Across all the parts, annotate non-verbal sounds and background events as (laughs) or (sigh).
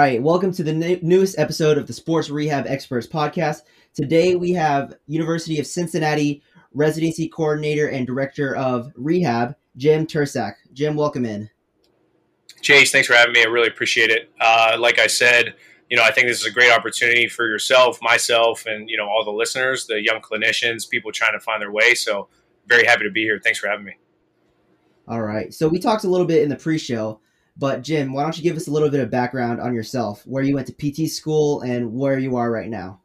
Right, welcome to the ne- newest episode of the Sports Rehab Experts podcast. Today we have University of Cincinnati residency coordinator and director of rehab, Jim Tursak. Jim, welcome in. Chase, thanks for having me. I really appreciate it. Uh, like I said, you know, I think this is a great opportunity for yourself, myself, and you know all the listeners, the young clinicians, people trying to find their way. So, very happy to be here. Thanks for having me. All right, so we talked a little bit in the pre-show but Jim, why don't you give us a little bit of background on yourself, where you went to PT school and where you are right now?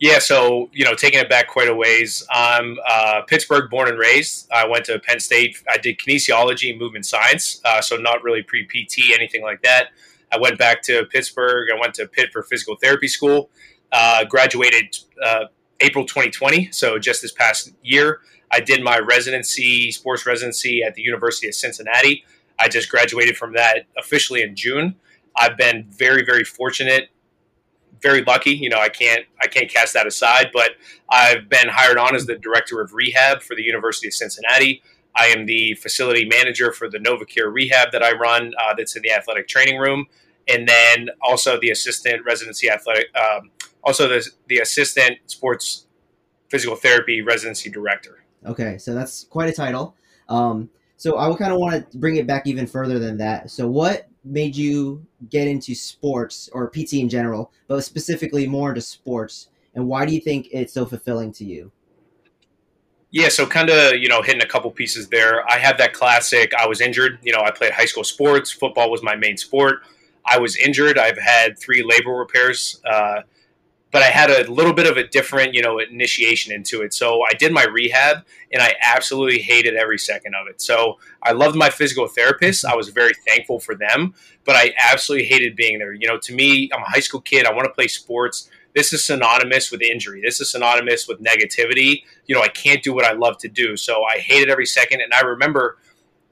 Yeah, so you know, taking it back quite a ways. I'm uh, Pittsburgh born and raised. I went to Penn State. I did kinesiology and movement science, uh, so not really pre PT anything like that. I went back to Pittsburgh. I went to Pitt for physical therapy school. Uh, graduated uh, April 2020, so just this past year. I did my residency, sports residency at the University of Cincinnati. I just graduated from that officially in June. I've been very, very fortunate, very lucky. You know, I can't I can't cast that aside, but I've been hired on as the director of rehab for the University of Cincinnati. I am the facility manager for the NovaCare Rehab that I run. Uh, that's in the athletic training room, and then also the assistant residency athletic, um, also the the assistant sports physical therapy residency director. Okay, so that's quite a title. Um, so I would kind of want to bring it back even further than that. So what made you get into sports or PT in general, but specifically more into sports, and why do you think it's so fulfilling to you? Yeah, so kind of, you know, hitting a couple pieces there. I had that classic, I was injured. You know, I played high school sports, football was my main sport. I was injured. I've had three labral repairs. Uh, but I had a little bit of a different, you know, initiation into it. So I did my rehab and I absolutely hated every second of it. So I loved my physical therapist. I was very thankful for them, but I absolutely hated being there. You know, to me, I'm a high school kid. I want to play sports. This is synonymous with injury. This is synonymous with negativity. You know, I can't do what I love to do. So I hated every second. And I remember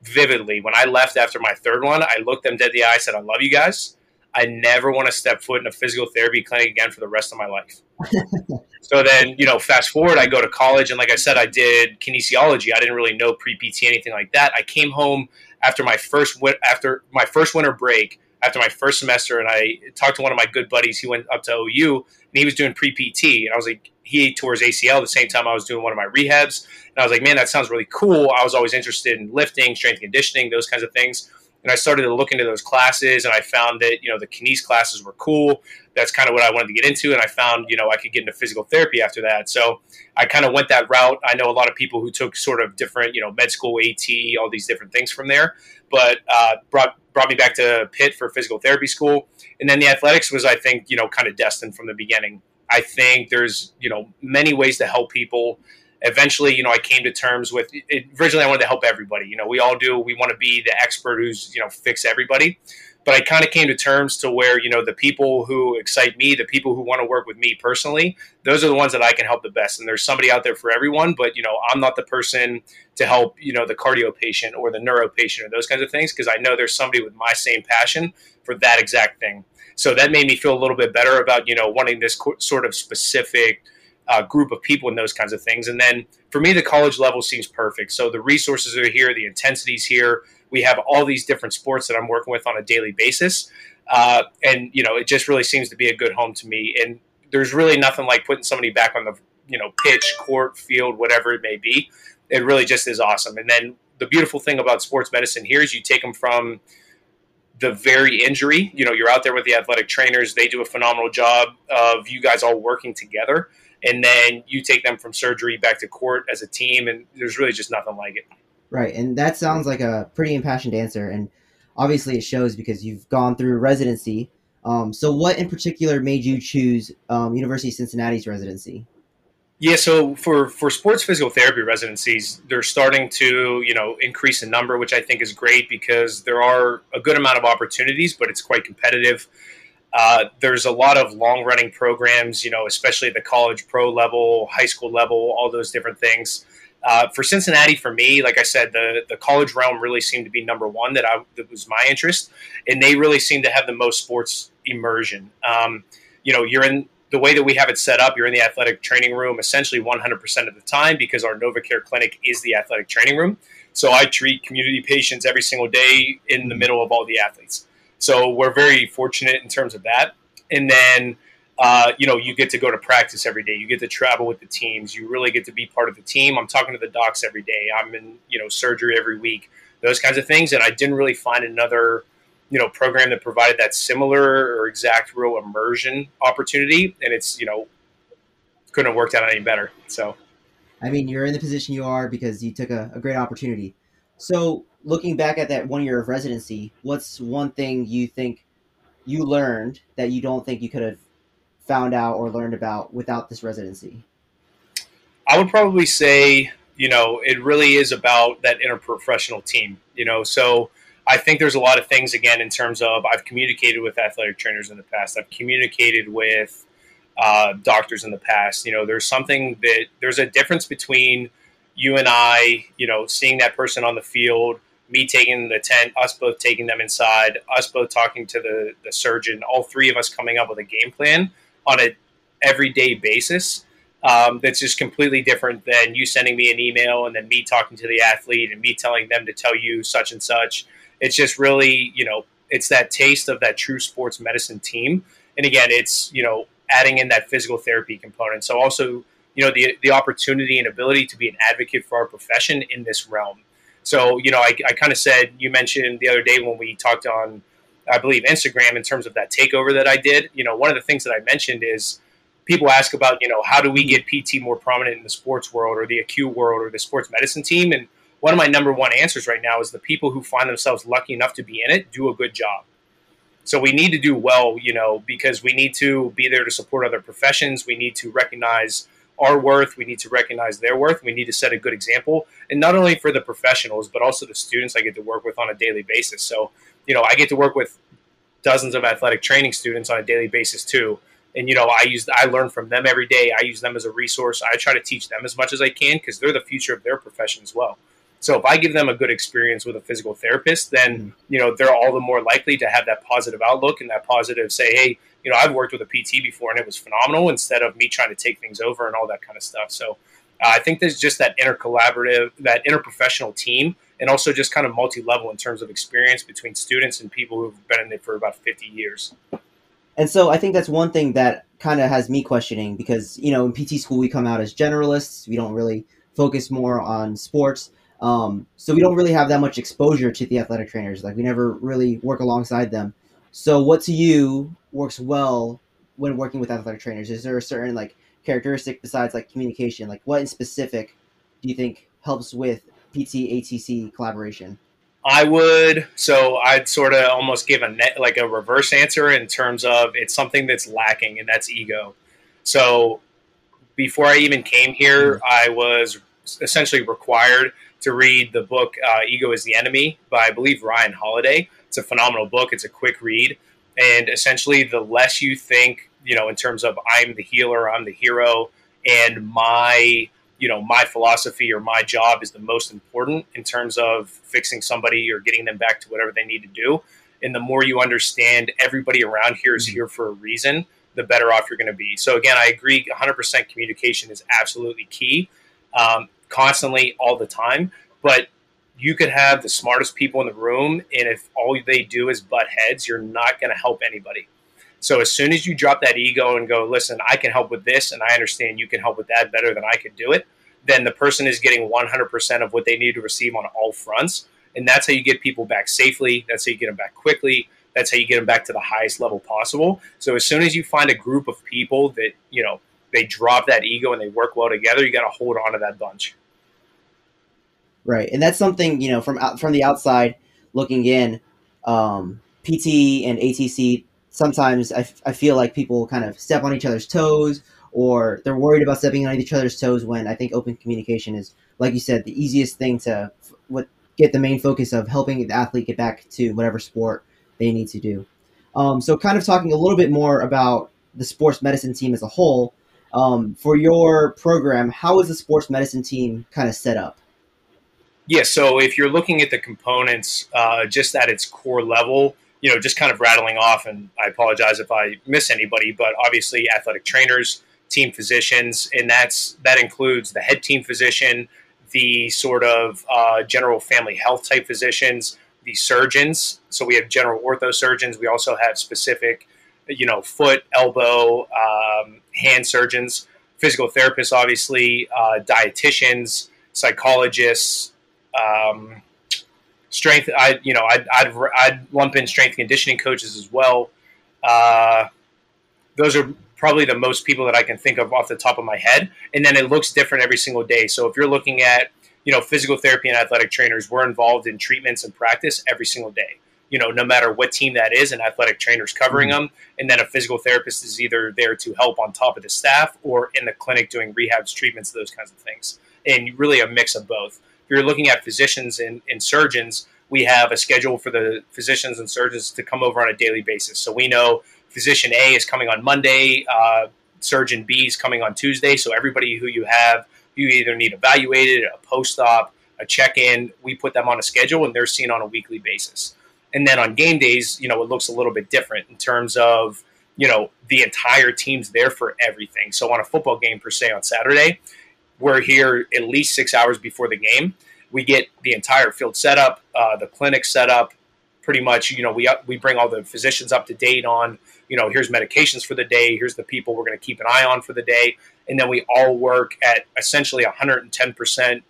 vividly when I left after my third one, I looked them dead in the eye, and said, I love you guys. I never want to step foot in a physical therapy clinic again for the rest of my life. (laughs) so then, you know, fast forward, I go to college, and like I said, I did kinesiology. I didn't really know pre PT anything like that. I came home after my first after my first winter break, after my first semester, and I talked to one of my good buddies. He went up to OU, and he was doing pre PT, and I was like, he tore his ACL the same time I was doing one of my rehabs, and I was like, man, that sounds really cool. I was always interested in lifting, strength conditioning, those kinds of things and I started to look into those classes and I found that, you know, the kines classes were cool. That's kind of what I wanted to get into. And I found, you know, I could get into physical therapy after that. So I kind of went that route. I know a lot of people who took sort of different, you know, med school, AT, all these different things from there, but uh, brought, brought me back to Pitt for physical therapy school. And then the athletics was, I think, you know, kind of destined from the beginning. I think there's, you know, many ways to help people eventually, you know, I came to terms with it, originally I wanted to help everybody. You know, we all do. We want to be the expert who's, you know, fix everybody. But I kind of came to terms to where, you know, the people who excite me, the people who want to work with me personally, those are the ones that I can help the best. And there's somebody out there for everyone, but, you know, I'm not the person to help, you know, the cardio patient or the neuro patient or those kinds of things because I know there's somebody with my same passion for that exact thing. So that made me feel a little bit better about, you know, wanting this sort of specific – uh, group of people and those kinds of things. And then for me, the college level seems perfect. So the resources are here, the intensity's here. We have all these different sports that I'm working with on a daily basis. Uh, and, you know, it just really seems to be a good home to me. And there's really nothing like putting somebody back on the, you know, pitch, court, field, whatever it may be. It really just is awesome. And then the beautiful thing about sports medicine here is you take them from the very injury. You know, you're out there with the athletic trainers. They do a phenomenal job of you guys all working together and then you take them from surgery back to court as a team, and there's really just nothing like it. Right, and that sounds like a pretty impassioned answer, and obviously it shows because you've gone through residency. Um, so, what in particular made you choose um, University of Cincinnati's residency? Yeah, so for for sports physical therapy residencies, they're starting to you know increase in number, which I think is great because there are a good amount of opportunities, but it's quite competitive. Uh, there's a lot of long running programs, you know, especially at the college pro level, high school level, all those different things. Uh, for Cincinnati, for me, like I said, the the college realm really seemed to be number one that I that was my interest, and they really seem to have the most sports immersion. Um, you know, you're in the way that we have it set up, you're in the athletic training room essentially 100% of the time because our NovaCare clinic is the athletic training room. So I treat community patients every single day in the middle of all the athletes. So we're very fortunate in terms of that. And then, uh, you know, you get to go to practice every day. You get to travel with the teams. You really get to be part of the team. I'm talking to the docs every day. I'm in, you know, surgery every week. Those kinds of things. And I didn't really find another you know program that provided that similar or exact real immersion opportunity, and it's you know couldn't have worked out any better. So, I mean, you're in the position you are because you took a, a great opportunity. So, looking back at that one year of residency, what's one thing you think you learned that you don't think you could have found out or learned about without this residency? I would probably say, you know, it really is about that interprofessional team. You know, so I think there's a lot of things again in terms of I've communicated with athletic trainers in the past. I've communicated with uh, doctors in the past. You know, there's something that there's a difference between you and I. You know, seeing that person on the field, me taking the tent, us both taking them inside, us both talking to the the surgeon, all three of us coming up with a game plan on a everyday basis. Um, that's just completely different than you sending me an email and then me talking to the athlete and me telling them to tell you such and such it's just really, you know, it's that taste of that true sports medicine team. And again, it's, you know, adding in that physical therapy component. So also, you know, the, the opportunity and ability to be an advocate for our profession in this realm. So, you know, I, I kind of said, you mentioned the other day when we talked on, I believe, Instagram in terms of that takeover that I did. You know, one of the things that I mentioned is people ask about, you know, how do we get PT more prominent in the sports world or the acute world or the sports medicine team? And one of my number one answers right now is the people who find themselves lucky enough to be in it do a good job. So we need to do well, you know, because we need to be there to support other professions. We need to recognize our worth. We need to recognize their worth. We need to set a good example, and not only for the professionals, but also the students I get to work with on a daily basis. So, you know, I get to work with dozens of athletic training students on a daily basis too. And you know, I use I learn from them every day. I use them as a resource. I try to teach them as much as I can because they're the future of their profession as well. So if I give them a good experience with a physical therapist, then mm-hmm. you know they're all the more likely to have that positive outlook and that positive say, hey, you know, I've worked with a PT before and it was phenomenal. Instead of me trying to take things over and all that kind of stuff. So uh, I think there's just that intercollaborative, that interprofessional team, and also just kind of multi-level in terms of experience between students and people who've been in it for about 50 years. And so I think that's one thing that kind of has me questioning because you know in PT school we come out as generalists. We don't really focus more on sports. Um, so we don't really have that much exposure to the athletic trainers. Like we never really work alongside them. So what to you works well when working with athletic trainers? Is there a certain like characteristic besides like communication? Like what in specific do you think helps with PT ATC collaboration? I would so I'd sort of almost give a net, like a reverse answer in terms of it's something that's lacking and that's ego. So before I even came here, mm-hmm. I was essentially required to read the book uh, Ego is the Enemy by, I believe, Ryan Holiday. It's a phenomenal book. It's a quick read. And essentially, the less you think, you know, in terms of I'm the healer, I'm the hero, and my, you know, my philosophy or my job is the most important in terms of fixing somebody or getting them back to whatever they need to do. And the more you understand everybody around here is mm-hmm. here for a reason, the better off you're going to be. So, again, I agree 100% communication is absolutely key. Um, constantly all the time. But you could have the smartest people in the room, and if all they do is butt heads, you're not going to help anybody. So as soon as you drop that ego and go, listen, I can help with this, and I understand you can help with that better than I could do it, then the person is getting 100% of what they need to receive on all fronts. And that's how you get people back safely. That's how you get them back quickly. That's how you get them back to the highest level possible. So as soon as you find a group of people that, you know, they drop that ego and they work well together, you got to hold on to that bunch. Right, and that's something you know from out from the outside looking in. Um, PT and ATC sometimes I, f- I feel like people kind of step on each other's toes or they're worried about stepping on each other's toes when I think open communication is, like you said, the easiest thing to what get the main focus of helping the athlete get back to whatever sport they need to do. Um, so, kind of talking a little bit more about the sports medicine team as a whole. Um, for your program, how is the sports medicine team kind of set up? Yeah, so if you're looking at the components uh, just at its core level, you know, just kind of rattling off, and I apologize if I miss anybody, but obviously athletic trainers, team physicians, and that's that includes the head team physician, the sort of uh, general family health type physicians, the surgeons. So we have general ortho surgeons. We also have specific, you know, foot, elbow, um, hand surgeons, physical therapists, obviously, uh, dietitians, psychologists. Um, strength, I you know, I'd, I'd, I'd lump in strength conditioning coaches as well. Uh, those are probably the most people that I can think of off the top of my head. And then it looks different every single day. So if you're looking at, you know, physical therapy and athletic trainers, we're involved in treatments and practice every single day. You know, no matter what team that is, an athletic trainer's covering mm-hmm. them, and then a physical therapist is either there to help on top of the staff or in the clinic doing rehabs, treatments, those kinds of things. And really a mix of both. You're looking at physicians and, and surgeons, we have a schedule for the physicians and surgeons to come over on a daily basis. So we know physician A is coming on Monday, uh, surgeon B is coming on Tuesday. So everybody who you have, you either need evaluated, a post op, a check in, we put them on a schedule and they're seen on a weekly basis. And then on game days, you know, it looks a little bit different in terms of, you know, the entire team's there for everything. So on a football game, per se, on Saturday, we're here at least six hours before the game. We get the entire field set up, uh, the clinic set up, pretty much, you know, we, we bring all the physicians up to date on you know, here's medications for the day, here's the people we're going to keep an eye on for the day, and then we all work at essentially 110%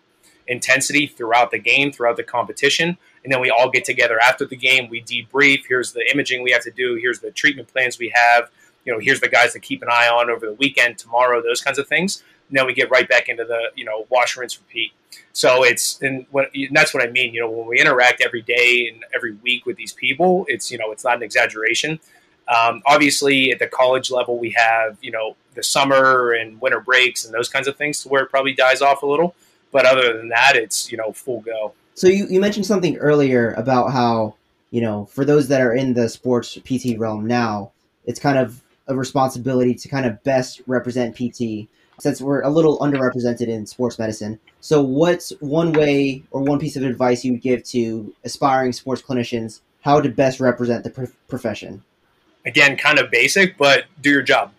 intensity throughout the game, throughout the competition, and then we all get together after the game. We debrief. Here's the imaging we have to do. Here's the treatment plans we have. You know, here's the guys to keep an eye on over the weekend, tomorrow, those kinds of things. And then we get right back into the you know wash, rinse, repeat. So it's and, and that's what I mean. You know, when we interact every day and every week with these people, it's you know it's not an exaggeration. Um, obviously, at the college level, we have you know the summer and winter breaks and those kinds of things, to where it probably dies off a little. But other than that, it's you know full go. So you, you mentioned something earlier about how you know for those that are in the sports PT realm now, it's kind of a responsibility to kind of best represent PT since we're a little underrepresented in sports medicine. So, what's one way or one piece of advice you would give to aspiring sports clinicians how to best represent the profession? again, kind of basic, but do your job.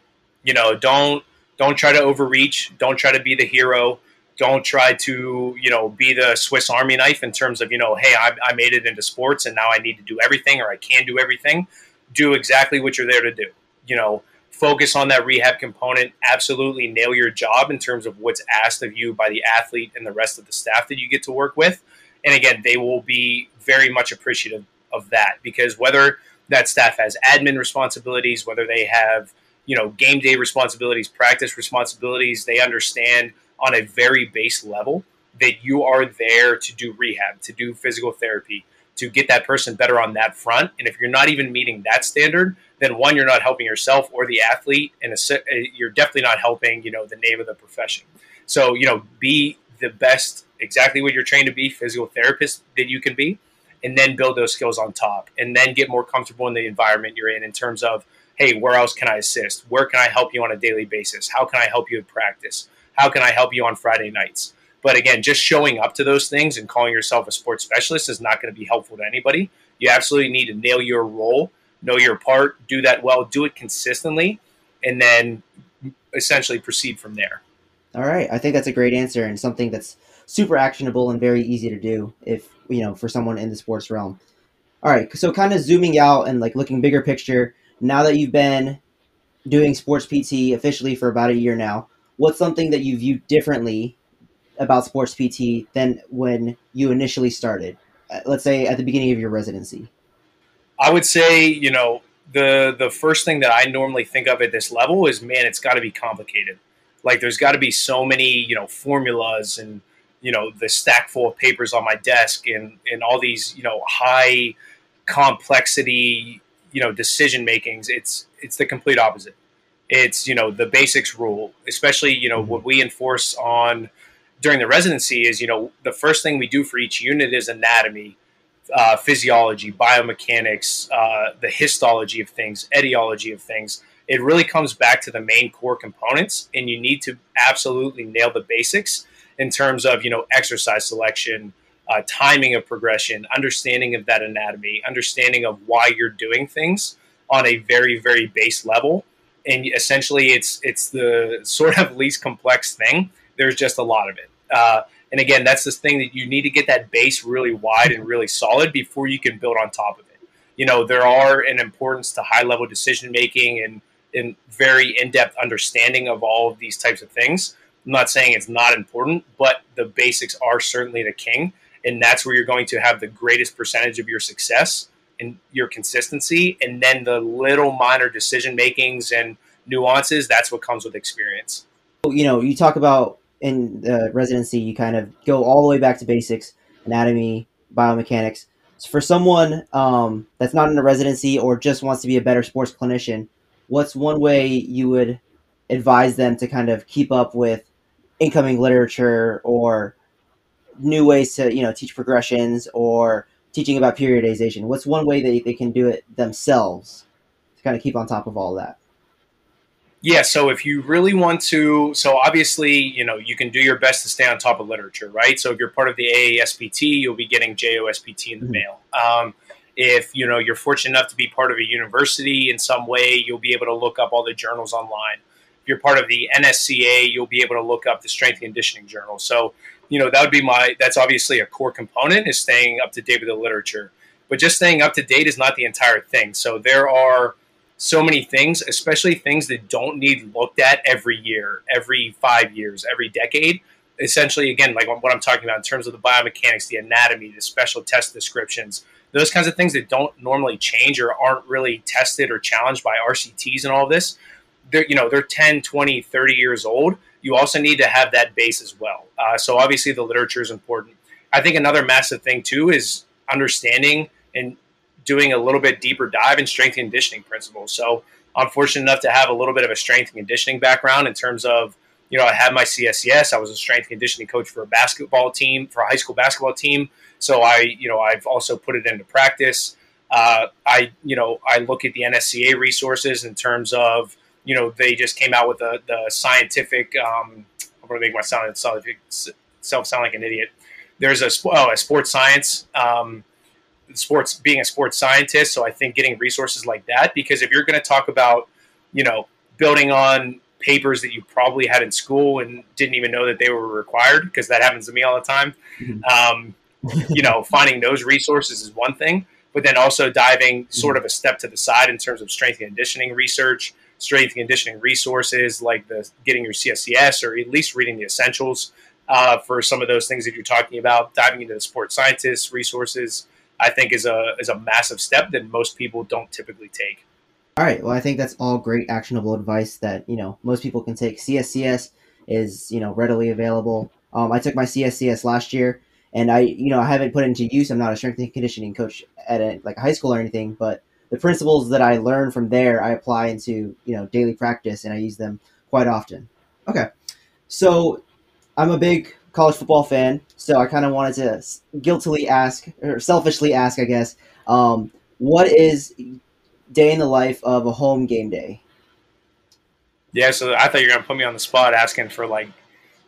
You know, don't don't try to overreach. Don't try to be the hero. Don't try to you know be the Swiss Army knife in terms of you know, hey, I, I made it into sports and now I need to do everything or I can do everything. Do exactly what you're there to do. You know, focus on that rehab component. Absolutely nail your job in terms of what's asked of you by the athlete and the rest of the staff that you get to work with. And again, they will be very much appreciative of that because whether that staff has admin responsibilities, whether they have you know game day responsibilities, practice responsibilities. They understand on a very base level that you are there to do rehab, to do physical therapy, to get that person better on that front. And if you're not even meeting that standard, then one, you're not helping yourself or the athlete, and uh, you're definitely not helping you know the name of the profession. So you know, be the best, exactly what you're trained to be, physical therapist that you can be and then build those skills on top and then get more comfortable in the environment you're in in terms of hey where else can i assist? Where can i help you on a daily basis? How can i help you in practice? How can i help you on friday nights? But again just showing up to those things and calling yourself a sports specialist is not going to be helpful to anybody. You absolutely need to nail your role know your part do that well do it consistently and then essentially proceed from there all right i think that's a great answer and something that's super actionable and very easy to do if you know for someone in the sports realm. All right, so kind of zooming out and like looking bigger picture. Now that you've been doing sports PT officially for about a year now, what's something that you view differently about sports PT than when you initially started? Uh, let's say at the beginning of your residency. I would say, you know, the the first thing that I normally think of at this level is, man, it's got to be complicated. Like, there's got to be so many, you know, formulas and you know the stack full of papers on my desk and and all these you know high complexity you know decision makings. It's it's the complete opposite. It's you know the basics rule, especially you know mm-hmm. what we enforce on during the residency is you know the first thing we do for each unit is anatomy, uh, physiology, biomechanics, uh, the histology of things, etiology of things. It really comes back to the main core components, and you need to absolutely nail the basics in terms of you know exercise selection, uh, timing of progression, understanding of that anatomy, understanding of why you're doing things on a very very base level, and essentially it's it's the (laughs) sort of least complex thing. There's just a lot of it. And again, that's this thing that you need to get that base really wide and really solid before you can build on top of it. You know, there are an importance to high level decision making and, and very in depth understanding of all of these types of things. I'm not saying it's not important, but the basics are certainly the king. And that's where you're going to have the greatest percentage of your success and your consistency. And then the little minor decision makings and nuances, that's what comes with experience. You know, you talk about in the residency, you kind of go all the way back to basics, anatomy, biomechanics. So for someone um, that's not in a residency or just wants to be a better sports clinician, what's one way you would advise them to kind of keep up with incoming literature or new ways to you know teach progressions or teaching about periodization? What's one way they, they can do it themselves to kind of keep on top of all that? Yeah, so if you really want to, so obviously, you know, you can do your best to stay on top of literature, right? So if you're part of the AASPT, you'll be getting JOSPT in the mm-hmm. mail. Um, if you know you're fortunate enough to be part of a university in some way, you'll be able to look up all the journals online. If you're part of the NSCA, you'll be able to look up the strength and conditioning journal. So, you know, that would be my. That's obviously a core component is staying up to date with the literature. But just staying up to date is not the entire thing. So there are so many things, especially things that don't need looked at every year, every five years, every decade. Essentially, again, like what I'm talking about in terms of the biomechanics, the anatomy, the special test descriptions, those kinds of things that don't normally change or aren't really tested or challenged by RCTs and all this. They're, you know, they're 10, 20, 30 years old. You also need to have that base as well. Uh, so obviously the literature is important. I think another massive thing too is understanding and doing a little bit deeper dive in strength and conditioning principles. So I'm fortunate enough to have a little bit of a strength and conditioning background in terms of, you know, I had my CSCS. I was a strength conditioning coach for a basketball team, for a high school basketball team. So I, you know, I've also put it into practice. Uh, I, you know, I look at the NSCA resources in terms of, you know, they just came out with the, the scientific. Um, I'm going to make myself sound, sound like an idiot. There's a, oh, a sports science. Um, sports being a sports scientist. So I think getting resources like that because if you're going to talk about, you know, building on papers that you probably had in school and didn't even know that they were required because that happens to me all the time. Mm-hmm. Um, you know, finding those resources is one thing, but then also diving mm-hmm. sort of a step to the side in terms of strength and conditioning research, strength and conditioning resources like the getting your CSCS or at least reading the essentials uh, for some of those things that you're talking about, diving into the sports scientists resources, I think is a is a massive step that most people don't typically take. All right. Well, I think that's all great actionable advice that you know most people can take. CSCS is you know readily available. Um, I took my CSCS last year, and I you know I haven't put it into use. I'm not a strength and conditioning coach at a, like a high school or anything, but the principles that I learned from there, I apply into you know daily practice, and I use them quite often. Okay, so I'm a big college football fan, so I kind of wanted to guiltily ask, or selfishly ask, I guess, um, what is day in the life of a home game day? Yeah, so I thought you were gonna put me on the spot asking for like,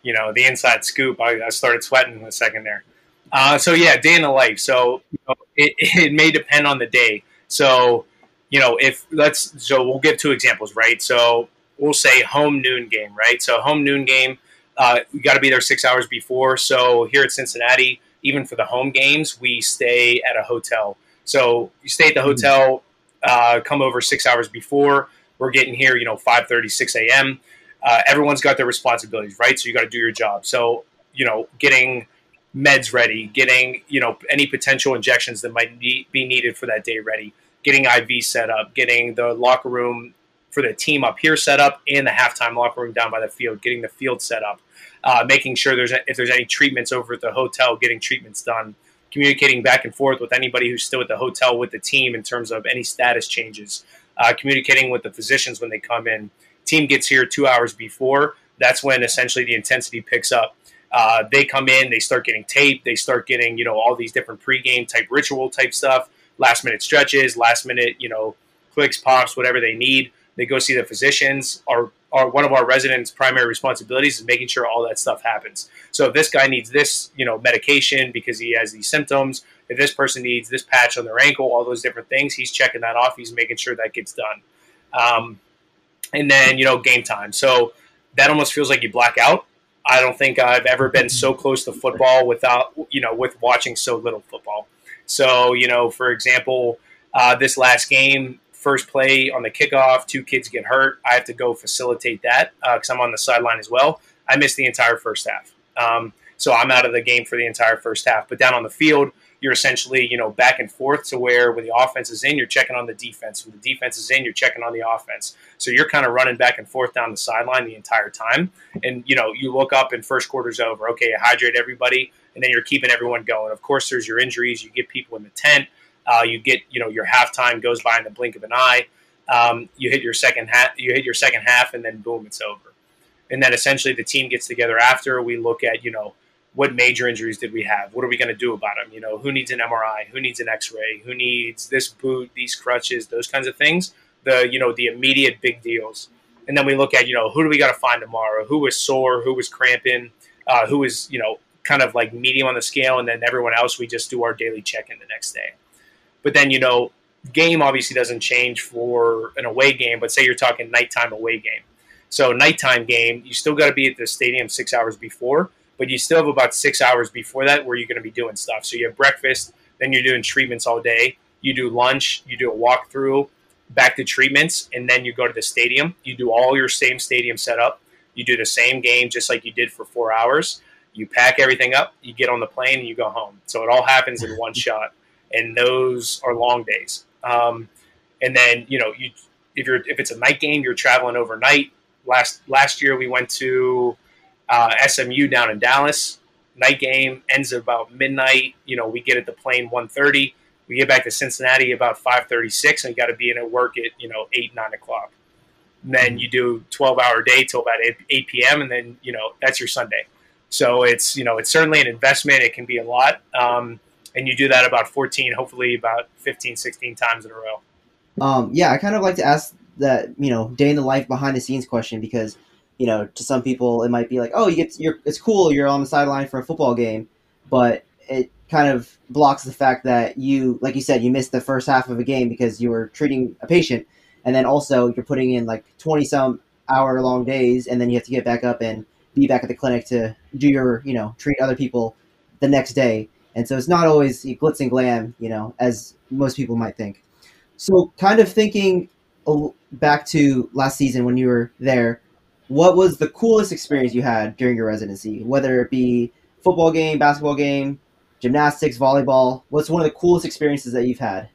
you know, the inside scoop. I, I started sweating in a second there. Uh, so yeah, day in the life. So you know, it, (laughs) it may depend on the day. So you know, if let's so we'll give two examples, right? So we'll say home noon game, right? So home noon game uh, we got to be there six hours before. So here at Cincinnati, even for the home games, we stay at a hotel. So you stay at the hmm. hotel, uh, come over six hours before. We're getting here, you know, 5:30, 6 a.m. Uh, everyone's got their responsibilities, right? So you got to do your job. So you know, getting meds ready, getting you know any potential injections that might need, be needed for that day ready, getting IV set up, getting the locker room for the team up here set up and the halftime locker room down by the field, getting the field set up, uh, making sure there's if there's any treatments over at the hotel, getting treatments done, communicating back and forth with anybody who's still at the hotel with the team in terms of any status changes, uh, communicating with the physicians when they come in, Team gets here two hours before. That's when essentially the intensity picks up. Uh, they come in, they start getting tape, they start getting you know all these different pregame type ritual type stuff, last minute stretches, last minute you know clicks, pops, whatever they need. They go see the physicians. Our, our one of our residents' primary responsibilities is making sure all that stuff happens. So if this guy needs this you know medication because he has these symptoms, if this person needs this patch on their ankle, all those different things, he's checking that off. He's making sure that gets done. Um, and then you know game time. So that almost feels like you black out I don't think I've ever been so close to football without, you know, with watching so little football. So, you know, for example, uh, this last game, first play on the kickoff, two kids get hurt. I have to go facilitate that because uh, I'm on the sideline as well. I missed the entire first half. Um, so I'm out of the game for the entire first half. But down on the field, you're essentially, you know, back and forth to where when the offense is in, you're checking on the defense. When the defense is in, you're checking on the offense. So you're kind of running back and forth down the sideline the entire time. And, you know, you look up and first quarter's over. Okay, hydrate everybody, and then you're keeping everyone going. Of course, there's your injuries. You get people in the tent. Uh, you get, you know, your halftime goes by in the blink of an eye. Um, you hit your second half. You hit your second half, and then boom, it's over. And then essentially the team gets together after. We look at, you know, what major injuries did we have? What are we going to do about them? You know, who needs an MRI? Who needs an X-ray? Who needs this boot, these crutches, those kinds of things? The you know the immediate big deals, and then we look at you know who do we got to find tomorrow? Who was sore? Who was cramping? Uh, who was you know kind of like medium on the scale, and then everyone else we just do our daily check-in the next day. But then you know game obviously doesn't change for an away game, but say you're talking nighttime away game. So nighttime game, you still got to be at the stadium six hours before but you still have about six hours before that where you're going to be doing stuff. So you have breakfast, then you're doing treatments all day. You do lunch, you do a walkthrough, back to treatments, and then you go to the stadium. You do all your same stadium setup. You do the same game just like you did for four hours. You pack everything up, you get on the plane, and you go home. So it all happens in one shot, and those are long days. Um, and then you know you if you're if it's a night game, you're traveling overnight. Last last year we went to uh, SMU down in Dallas. Night game ends at about midnight. You know, we get at the plane 1.30. We get back to Cincinnati about 5.36 and you got to be in at work at, you know, 8, 9 o'clock. And then you do 12 hour day till about 8, 8 p.m. And then, you know, that's your Sunday. So it's, you know, it's certainly an investment. It can be a lot. Um, and you do that about 14, hopefully about 15, 16 times in a row. Um, yeah, I kind of like to ask that, you know, day in the life behind the scenes question because – you know, to some people it might be like, oh, you get, you're, it's cool, you're on the sideline for a football game, but it kind of blocks the fact that you, like you said, you missed the first half of a game because you were treating a patient, and then also you're putting in like twenty some hour long days, and then you have to get back up and be back at the clinic to do your, you know, treat other people the next day, and so it's not always glitz and glam, you know, as most people might think. So, kind of thinking back to last season when you were there what was the coolest experience you had during your residency? Whether it be football game, basketball game, gymnastics, volleyball. What's one of the coolest experiences that you've had?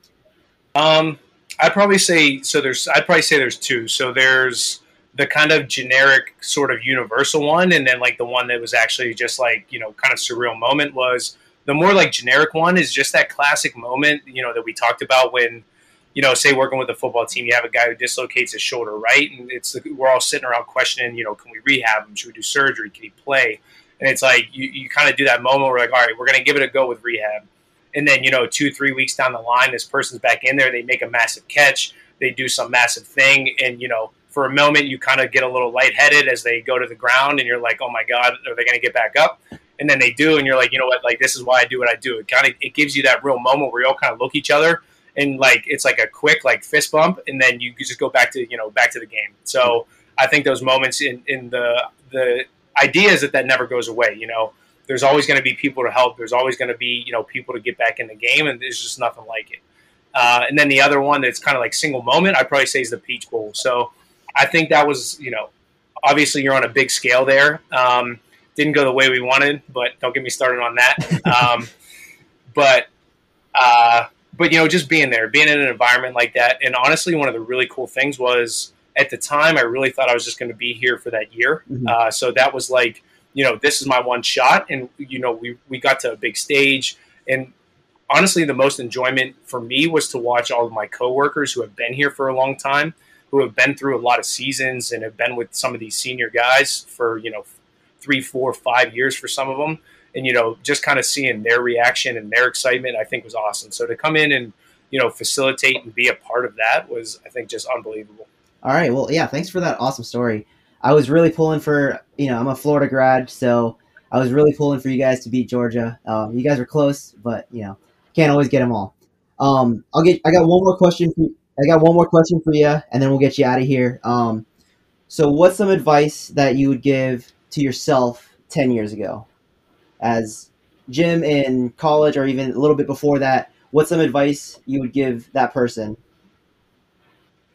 Um, I'd probably say so. There's I'd probably say there's two. So there's the kind of generic sort of universal one, and then like the one that was actually just like you know kind of surreal moment was the more like generic one is just that classic moment you know that we talked about when you know, say working with a football team, you have a guy who dislocates his shoulder, right? And it's we're all sitting around questioning, you know, can we rehab him? Should we do surgery? Can he play? And it's like you, you kind of do that moment where like, all right, we're going to give it a go with rehab. And then you know, two three weeks down the line, this person's back in there. They make a massive catch. They do some massive thing, and you know, for a moment, you kind of get a little lightheaded as they go to the ground, and you're like, oh my god, are they going to get back up? And then they do, and you're like, you know what? Like this is why I do what I do. It kind of it gives you that real moment where you all kind of look each other and like it's like a quick like fist bump, and then you just go back to you know back to the game. So I think those moments in in the the idea is that that never goes away. You know, there's always going to be people to help. There's always going to be you know people to get back in the game, and there's just nothing like it. Uh, and then the other one that's kind of like single moment, I probably say is the Peach Bowl. So I think that was you know obviously you're on a big scale there. Um, didn't go the way we wanted, but don't get me started on that. Um, (laughs) but uh, but you know, just being there, being in an environment like that, and honestly, one of the really cool things was at the time I really thought I was just going to be here for that year. Mm-hmm. Uh, so that was like, you know, this is my one shot, and you know, we we got to a big stage, and honestly, the most enjoyment for me was to watch all of my coworkers who have been here for a long time who have been through a lot of seasons and have been with some of these senior guys for you know three, four, five years for some of them, and you know just kind of seeing their reaction and their excitement, I think was awesome. So to come in and you know facilitate and be a part of that was, I think, just unbelievable. All right, well, yeah, thanks for that awesome story. I was really pulling for you know I'm a Florida grad, so I was really pulling for you guys to beat Georgia. Um, you guys were close, but you know can't always get them all. Um, I'll get. I got one more question. For, I got one more question for you, and then we'll get you out of here. Um, so, what's some advice that you would give to yourself ten years ago, as Jim in college, or even a little bit before that? What's some advice you would give that person?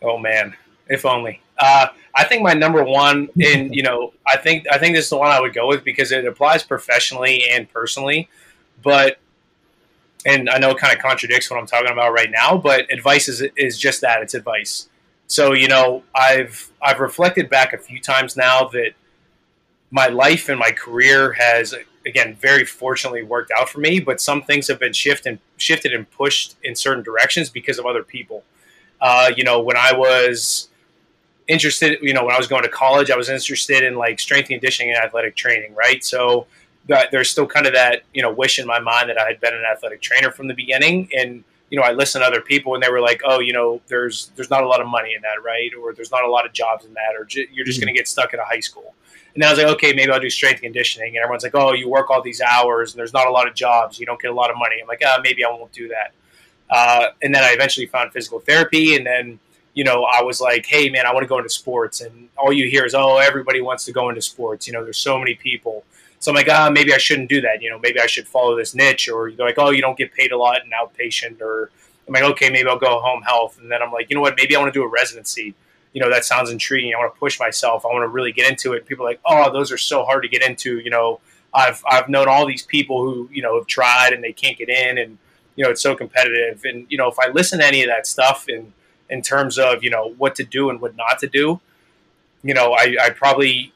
Oh man, if only. Uh, I think my number one, and (laughs) you know, I think I think this is the one I would go with because it applies professionally and personally. But and I know it kind of contradicts what I'm talking about right now, but advice is is just that it's advice. So you know, I've I've reflected back a few times now that my life and my career has again very fortunately worked out for me, but some things have been shifted shifted and pushed in certain directions because of other people. Uh, you know, when I was interested, you know, when I was going to college, I was interested in like strength and conditioning and athletic training, right? So there's still kind of that you know wish in my mind that I had been an athletic trainer from the beginning, and you know I listened to other people and they were like, oh, you know, there's there's not a lot of money in that, right? Or there's not a lot of jobs in that, or j- you're just mm-hmm. going to get stuck in a high school. And I was like, okay, maybe I'll do strength conditioning. And everyone's like, oh, you work all these hours and there's not a lot of jobs, you don't get a lot of money. I'm like, ah, maybe I won't do that. Uh, and then I eventually found physical therapy, and then you know, I was like, hey, man, I want to go into sports. And all you hear is, oh, everybody wants to go into sports. You know, there's so many people. So I'm like, ah, maybe I shouldn't do that. You know, maybe I should follow this niche. Or they're like, oh, you don't get paid a lot in outpatient. Or I'm like, okay, maybe I'll go home health. And then I'm like, you know what? Maybe I want to do a residency. You know, that sounds intriguing. I want to push myself. I want to really get into it. People are like, oh, those are so hard to get into. You know, I've I've known all these people who you know have tried and they can't get in, and you know it's so competitive. And you know, if I listen to any of that stuff and in terms of you know what to do and what not to do, you know, I, I probably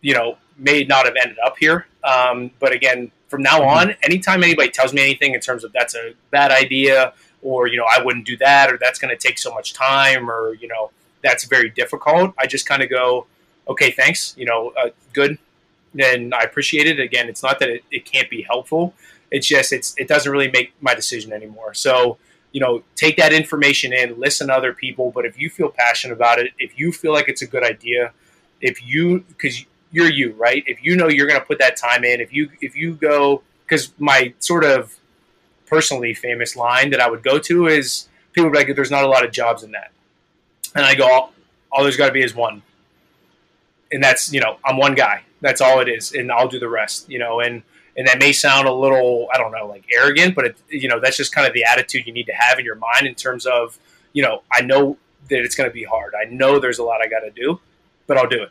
you know may not have ended up here. Um, but again, from now mm-hmm. on, anytime anybody tells me anything in terms of that's a bad idea, or you know, I wouldn't do that, or that's going to take so much time, or you know, that's very difficult. I just kind of go, okay, thanks, you know, uh, good, and I appreciate it. Again, it's not that it, it can't be helpful. It's just it's it doesn't really make my decision anymore. So you know, take that information in, listen to other people. But if you feel passionate about it, if you feel like it's a good idea, if you because you're you, right? If you know you're going to put that time in, if you if you go because my sort of personally famous line that I would go to is people be like, "There's not a lot of jobs in that," and I go, "All, all there's got to be is one," and that's you know I'm one guy. That's all it is, and I'll do the rest. You know, and and that may sound a little I don't know like arrogant, but it, you know that's just kind of the attitude you need to have in your mind in terms of you know I know that it's going to be hard. I know there's a lot I got to do, but I'll do it.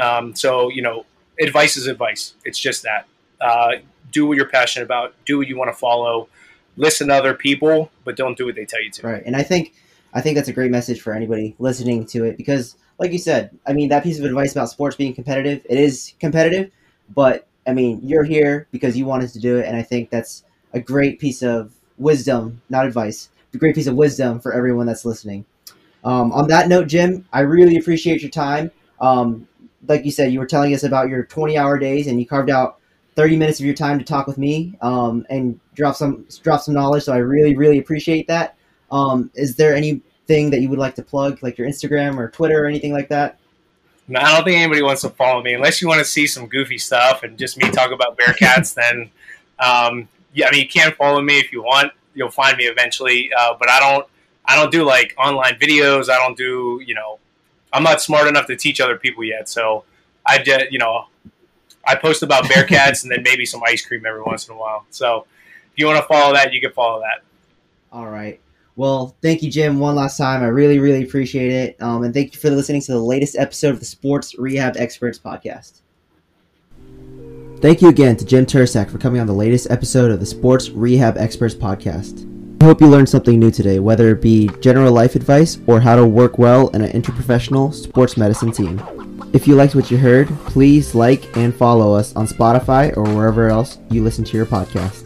Um, so you know, advice is advice. It's just that. Uh, do what you're passionate about. Do what you want to follow. Listen to other people, but don't do what they tell you to. Right, and I think I think that's a great message for anybody listening to it because, like you said, I mean that piece of advice about sports being competitive. It is competitive, but I mean you're here because you wanted to do it, and I think that's a great piece of wisdom, not advice, a great piece of wisdom for everyone that's listening. Um, on that note, Jim, I really appreciate your time. Um, like you said, you were telling us about your 20 hour days and you carved out 30 minutes of your time to talk with me um, and drop some drop some knowledge. So I really really appreciate that. Um, is there anything that you would like to plug, like your Instagram or Twitter or anything like that? No, I don't think anybody wants to follow me unless you want to see some goofy stuff and just me talk about Bearcats. (laughs) then, um, yeah, I mean, you can follow me if you want. You'll find me eventually, uh, but I don't. I don't do like online videos. I don't do you know I'm not smart enough to teach other people yet. So I just, you know, I post about (laughs) Bearcats and then maybe some ice cream every once in a while. So if you want to follow that, you can follow that. All right. Well, thank you, Jim, one last time. I really, really appreciate it. Um, and thank you for listening to the latest episode of the Sports Rehab Experts podcast. Thank you again to Jim Tursak for coming on the latest episode of the Sports Rehab Experts podcast. I hope you learned something new today, whether it be general life advice or how to work well in an interprofessional sports medicine team. If you liked what you heard, please like and follow us on Spotify or wherever else you listen to your podcasts.